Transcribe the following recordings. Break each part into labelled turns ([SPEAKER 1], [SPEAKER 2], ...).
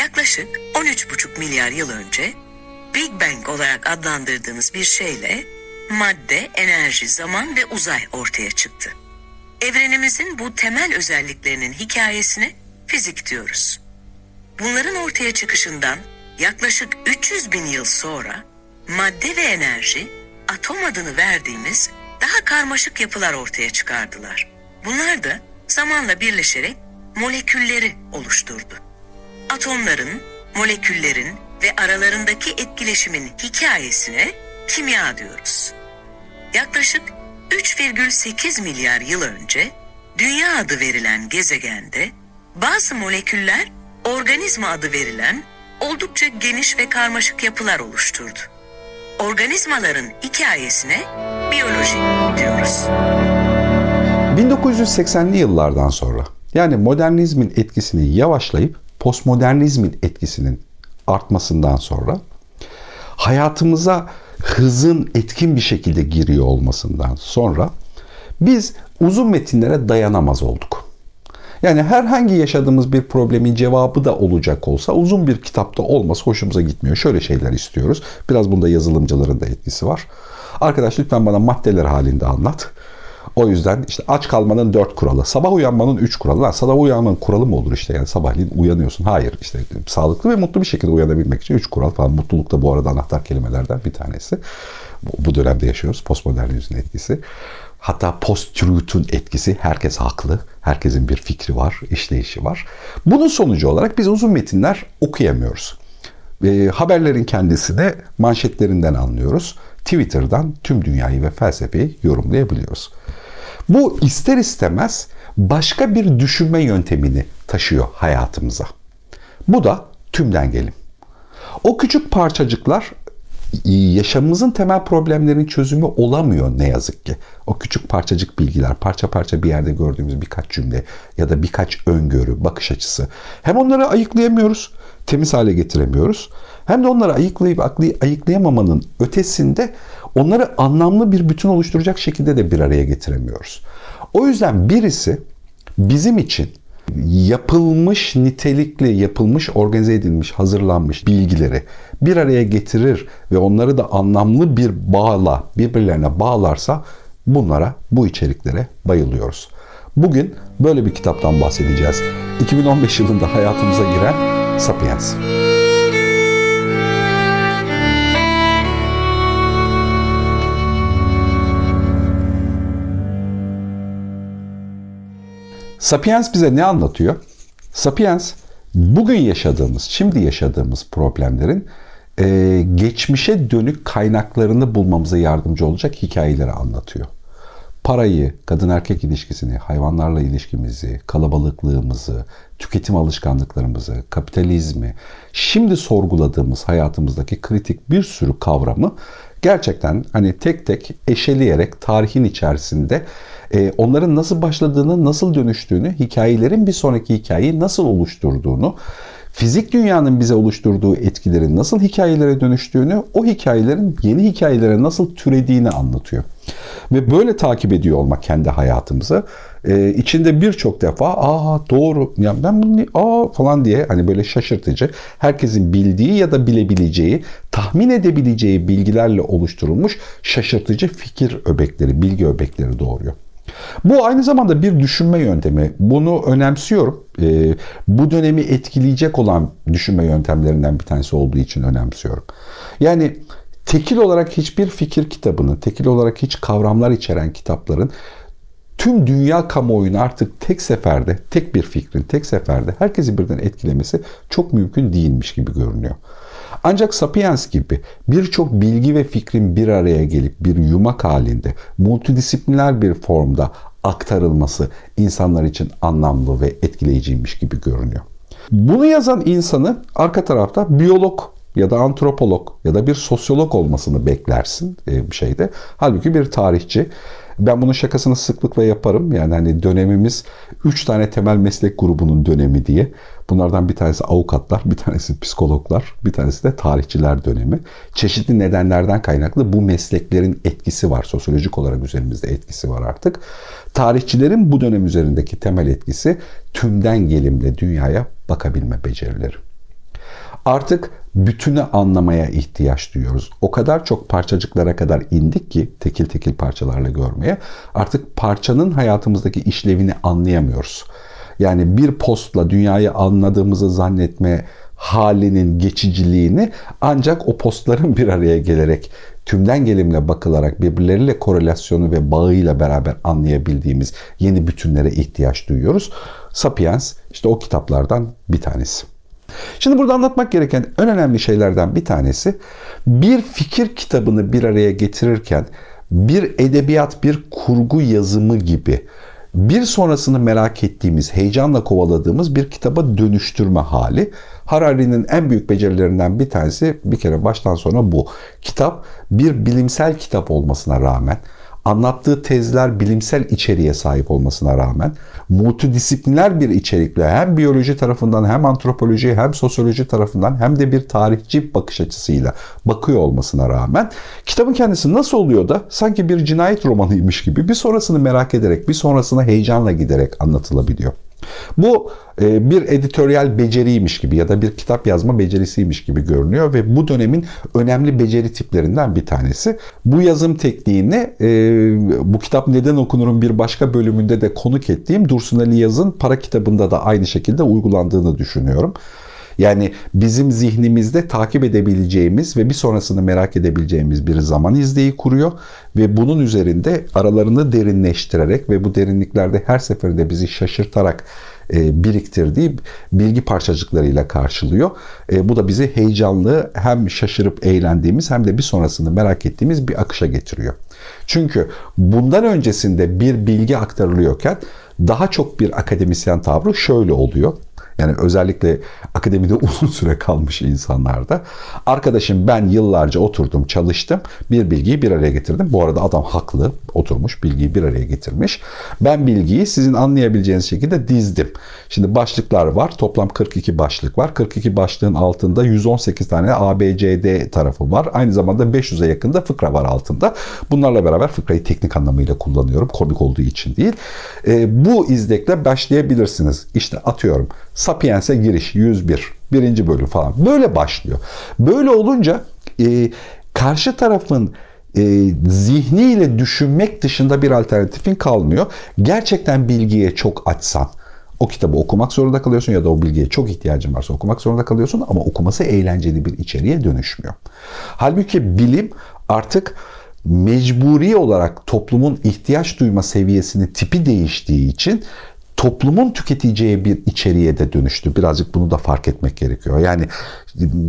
[SPEAKER 1] Yaklaşık 13,5 milyar yıl önce Big Bang olarak adlandırdığımız bir şeyle madde, enerji, zaman ve uzay ortaya çıktı. Evrenimizin bu temel özelliklerinin hikayesine fizik diyoruz. Bunların ortaya çıkışından yaklaşık 300 bin yıl sonra madde ve enerji atom adını verdiğimiz daha karmaşık yapılar ortaya çıkardılar. Bunlar da zamanla birleşerek molekülleri oluşturdu. Atomların, moleküllerin ve aralarındaki etkileşimin hikayesine kimya diyoruz. Yaklaşık 3,8 milyar yıl önce Dünya adı verilen gezegende bazı moleküller organizma adı verilen oldukça geniş ve karmaşık yapılar oluşturdu. Organizmaların hikayesine biyoloji diyoruz.
[SPEAKER 2] 1980'li yıllardan sonra yani modernizmin etkisini yavaşlayıp postmodernizmin etkisinin artmasından sonra hayatımıza hızın etkin bir şekilde giriyor olmasından sonra biz uzun metinlere dayanamaz olduk. Yani herhangi yaşadığımız bir problemin cevabı da olacak olsa uzun bir kitapta olması hoşumuza gitmiyor. Şöyle şeyler istiyoruz. Biraz bunda yazılımcıların da etkisi var. Arkadaş lütfen bana maddeler halinde anlat. O yüzden işte aç kalmanın dört kuralı. Sabah uyanmanın üç kuralı. Lan sabah uyanmanın kuralı mı olur işte yani sabahleyin uyanıyorsun. Hayır işte sağlıklı ve mutlu bir şekilde uyanabilmek için üç kural falan. Mutluluk da bu arada anahtar kelimelerden bir tanesi. Bu, bu dönemde yaşıyoruz. Postmodernizmin etkisi. Hatta post-truth'un etkisi. Herkes haklı. Herkesin bir fikri var, işleyişi var. Bunun sonucu olarak biz uzun metinler okuyamıyoruz. E, haberlerin kendisini manşetlerinden anlıyoruz. Twitter'dan tüm dünyayı ve felsefeyi yorumlayabiliyoruz. Bu ister istemez başka bir düşünme yöntemini taşıyor hayatımıza. Bu da tümden gelim. O küçük parçacıklar yaşamımızın temel problemlerin çözümü olamıyor ne yazık ki. O küçük parçacık bilgiler, parça parça bir yerde gördüğümüz birkaç cümle ya da birkaç öngörü, bakış açısı. Hem onları ayıklayamıyoruz, temiz hale getiremiyoruz. Hem de onları ayıklayıp ayıklayamamanın ötesinde onları anlamlı bir bütün oluşturacak şekilde de bir araya getiremiyoruz. O yüzden birisi bizim için yapılmış, nitelikli, yapılmış, organize edilmiş, hazırlanmış bilgileri bir araya getirir ve onları da anlamlı bir bağla, birbirlerine bağlarsa bunlara, bu içeriklere bayılıyoruz. Bugün böyle bir kitaptan bahsedeceğiz. 2015 yılında hayatımıza giren Sapiens. Sapiens bize ne anlatıyor? Sapiens bugün yaşadığımız, şimdi yaşadığımız problemlerin e, geçmişe dönük kaynaklarını bulmamıza yardımcı olacak hikayeleri anlatıyor. Parayı, kadın erkek ilişkisini, hayvanlarla ilişkimizi, kalabalıklığımızı, tüketim alışkanlıklarımızı, kapitalizmi, şimdi sorguladığımız hayatımızdaki kritik bir sürü kavramı gerçekten hani tek tek eşeleyerek tarihin içerisinde e, onların nasıl başladığını, nasıl dönüştüğünü, hikayelerin bir sonraki hikayeyi nasıl oluşturduğunu, fizik dünyanın bize oluşturduğu etkilerin nasıl hikayelere dönüştüğünü, o hikayelerin yeni hikayelere nasıl türediğini anlatıyor. Ve böyle takip ediyor olmak kendi hayatımızı e, içinde birçok defa aa doğru ya ben bunu aa falan diye hani böyle şaşırtıcı herkesin bildiği ya da bilebileceği tahmin edebileceği bilgilerle oluşturulmuş şaşırtıcı fikir öbekleri bilgi öbekleri doğuruyor. Bu aynı zamanda bir düşünme yöntemi. Bunu önemsiyorum. E, bu dönemi etkileyecek olan düşünme yöntemlerinden bir tanesi olduğu için önemsiyorum. Yani tekil olarak hiçbir fikir kitabının, tekil olarak hiç kavramlar içeren kitapların tüm dünya kamuoyunu artık tek seferde, tek bir fikrin tek seferde herkesi birden etkilemesi çok mümkün değilmiş gibi görünüyor. Ancak Sapiens gibi birçok bilgi ve fikrin bir araya gelip bir yumak halinde multidisipliner bir formda aktarılması insanlar için anlamlı ve etkileyiciymiş gibi görünüyor. Bunu yazan insanı arka tarafta biyolog ya da antropolog ya da bir sosyolog olmasını beklersin e, bir şeyde. Halbuki bir tarihçi ben bunun şakasını sıklıkla yaparım. Yani hani dönemimiz 3 tane temel meslek grubunun dönemi diye. Bunlardan bir tanesi avukatlar, bir tanesi psikologlar, bir tanesi de tarihçiler dönemi. Çeşitli nedenlerden kaynaklı bu mesleklerin etkisi var. Sosyolojik olarak üzerimizde etkisi var artık. Tarihçilerin bu dönem üzerindeki temel etkisi tümden gelimle dünyaya bakabilme becerileri. Artık bütünü anlamaya ihtiyaç duyuyoruz. O kadar çok parçacıklara kadar indik ki tekil tekil parçalarla görmeye artık parçanın hayatımızdaki işlevini anlayamıyoruz. Yani bir postla dünyayı anladığımızı zannetme halinin geçiciliğini ancak o postların bir araya gelerek tümden gelimle bakılarak birbirleriyle korelasyonu ve bağıyla beraber anlayabildiğimiz yeni bütünlere ihtiyaç duyuyoruz. Sapiens işte o kitaplardan bir tanesi. Şimdi burada anlatmak gereken en önemli şeylerden bir tanesi bir fikir kitabını bir araya getirirken bir edebiyat, bir kurgu yazımı gibi bir sonrasını merak ettiğimiz, heyecanla kovaladığımız bir kitaba dönüştürme hali. Harari'nin en büyük becerilerinden bir tanesi bir kere baştan sona bu. Kitap bir bilimsel kitap olmasına rağmen anlattığı tezler bilimsel içeriğe sahip olmasına rağmen multidisipliner bir içerikle hem biyoloji tarafından hem antropoloji hem sosyoloji tarafından hem de bir tarihçi bakış açısıyla bakıyor olmasına rağmen kitabın kendisi nasıl oluyor da sanki bir cinayet romanıymış gibi bir sonrasını merak ederek bir sonrasına heyecanla giderek anlatılabiliyor. Bu e, bir editoryal beceriymiş gibi ya da bir kitap yazma becerisiymiş gibi görünüyor ve bu dönemin önemli beceri tiplerinden bir tanesi. Bu yazım tekniğini e, bu kitap neden okunurun bir başka bölümünde de konuk ettiğim Dursun Ali Yaz'ın para kitabında da aynı şekilde uygulandığını düşünüyorum. Yani bizim zihnimizde takip edebileceğimiz ve bir sonrasını merak edebileceğimiz bir zaman izleyi kuruyor ve bunun üzerinde aralarını derinleştirerek ve bu derinliklerde her seferinde bizi şaşırtarak e, biriktirdiği bilgi parçacıklarıyla karşılıyor. E, bu da bizi heyecanlı hem şaşırıp eğlendiğimiz hem de bir sonrasını merak ettiğimiz bir akışa getiriyor. Çünkü bundan öncesinde bir bilgi aktarılıyorken daha çok bir akademisyen tavrı şöyle oluyor. Yani özellikle akademide uzun süre kalmış insanlarda. Arkadaşım ben yıllarca oturdum, çalıştım. Bir bilgiyi bir araya getirdim. Bu arada adam haklı. Oturmuş, bilgiyi bir araya getirmiş. Ben bilgiyi sizin anlayabileceğiniz şekilde dizdim. Şimdi başlıklar var. Toplam 42 başlık var. 42 başlığın altında 118 tane ABCD tarafı var. Aynı zamanda 500'e yakında fıkra var altında. Bunlarla beraber fıkrayı teknik anlamıyla kullanıyorum. Komik olduğu için değil. E, bu izlekle başlayabilirsiniz. İşte atıyorum. Sapiens'e giriş 101. Birinci bölüm falan. Böyle başlıyor. Böyle olunca e, karşı tarafın e, zihniyle düşünmek dışında bir alternatifin kalmıyor. Gerçekten bilgiye çok açsan o kitabı okumak zorunda kalıyorsun ya da o bilgiye çok ihtiyacın varsa okumak zorunda kalıyorsun ama okuması eğlenceli bir içeriğe dönüşmüyor. Halbuki bilim artık mecburi olarak toplumun ihtiyaç duyma seviyesini tipi değiştiği için toplumun tüketeceği bir içeriğe de dönüştü. Birazcık bunu da fark etmek gerekiyor. Yani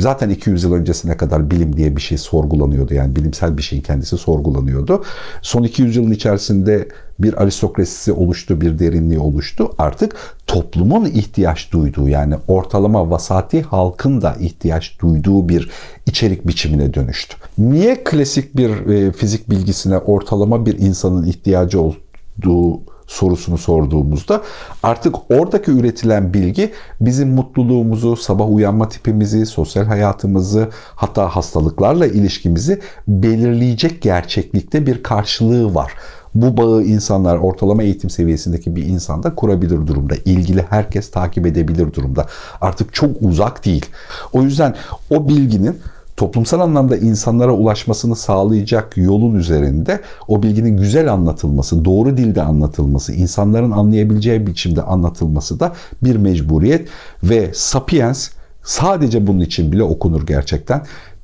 [SPEAKER 2] zaten 200 yıl öncesine kadar bilim diye bir şey sorgulanıyordu. Yani bilimsel bir şeyin kendisi sorgulanıyordu. Son 200 yılın içerisinde bir aristokrasisi oluştu, bir derinliği oluştu. Artık toplumun ihtiyaç duyduğu yani ortalama vasati halkın da ihtiyaç duyduğu bir içerik biçimine dönüştü. Niye klasik bir e, fizik bilgisine ortalama bir insanın ihtiyacı olduğu sorusunu sorduğumuzda artık oradaki üretilen bilgi bizim mutluluğumuzu, sabah uyanma tipimizi, sosyal hayatımızı hatta hastalıklarla ilişkimizi belirleyecek gerçeklikte bir karşılığı var. Bu bağı insanlar ortalama eğitim seviyesindeki bir insanda kurabilir durumda. İlgili herkes takip edebilir durumda. Artık çok uzak değil. O yüzden o bilginin toplumsal anlamda insanlara ulaşmasını sağlayacak yolun üzerinde o bilginin güzel anlatılması, doğru dilde anlatılması, insanların anlayabileceği biçimde anlatılması da bir mecburiyet ve Sapiens sadece bunun için bile okunur gerçekten.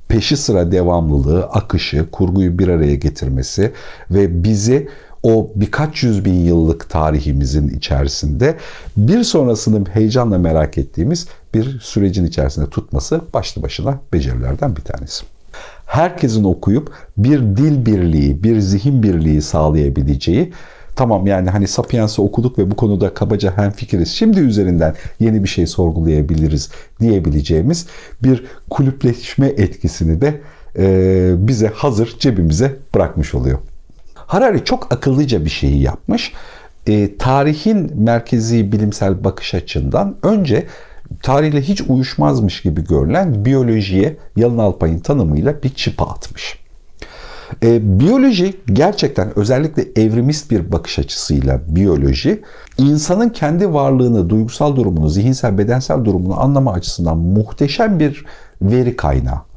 [SPEAKER 2] Peşi sıra devamlılığı, akışı, kurguyu bir araya getirmesi ve bizi o birkaç yüz bin yıllık tarihimizin içerisinde bir sonrasını heyecanla merak ettiğimiz bir sürecin içerisinde tutması başlı başına becerilerden bir tanesi. Herkesin okuyup bir dil birliği, bir zihin birliği sağlayabileceği tamam yani hani Sapiens'i okuduk ve bu konuda kabaca hemfikiriz. Şimdi üzerinden yeni bir şey sorgulayabiliriz diyebileceğimiz bir kulüpleşme etkisini de e, bize hazır cebimize bırakmış oluyor. Harari çok akıllıca bir şeyi yapmış. E, tarihin merkezi bilimsel bakış açından önce tarihle hiç uyuşmazmış gibi görülen biyolojiye Yalın Alpay'ın tanımıyla bir çıpa atmış. E, biyoloji gerçekten özellikle evrimist bir bakış açısıyla biyoloji insanın kendi varlığını, duygusal durumunu, zihinsel, bedensel durumunu anlama açısından muhteşem bir veri kaynağı.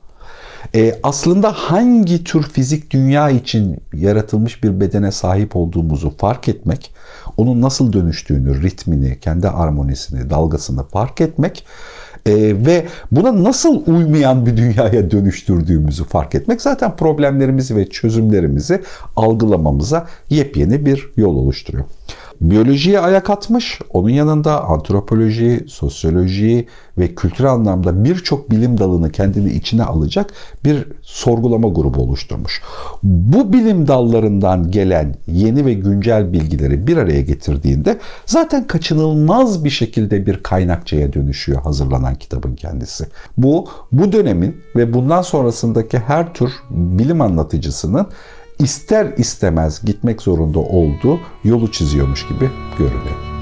[SPEAKER 2] E, aslında hangi tür fizik dünya için yaratılmış bir bedene sahip olduğumuzu fark etmek, onun nasıl dönüştüğünü, ritmini, kendi armonisini, dalgasını fark etmek e, ve buna nasıl uymayan bir dünyaya dönüştürdüğümüzü fark etmek zaten problemlerimizi ve çözümlerimizi algılamamıza yepyeni bir yol oluşturuyor. Biyolojiye ayak atmış, onun yanında antropoloji, sosyoloji ve kültürel anlamda birçok bilim dalını kendini içine alacak bir sorgulama grubu oluşturmuş. Bu bilim dallarından gelen yeni ve güncel bilgileri bir araya getirdiğinde zaten kaçınılmaz bir şekilde bir kaynakçaya dönüşüyor hazırlanan kitabın kendisi. Bu bu dönemin ve bundan sonrasındaki her tür bilim anlatıcısının ister istemez gitmek zorunda olduğu yolu çiziyormuş gibi görünüyor.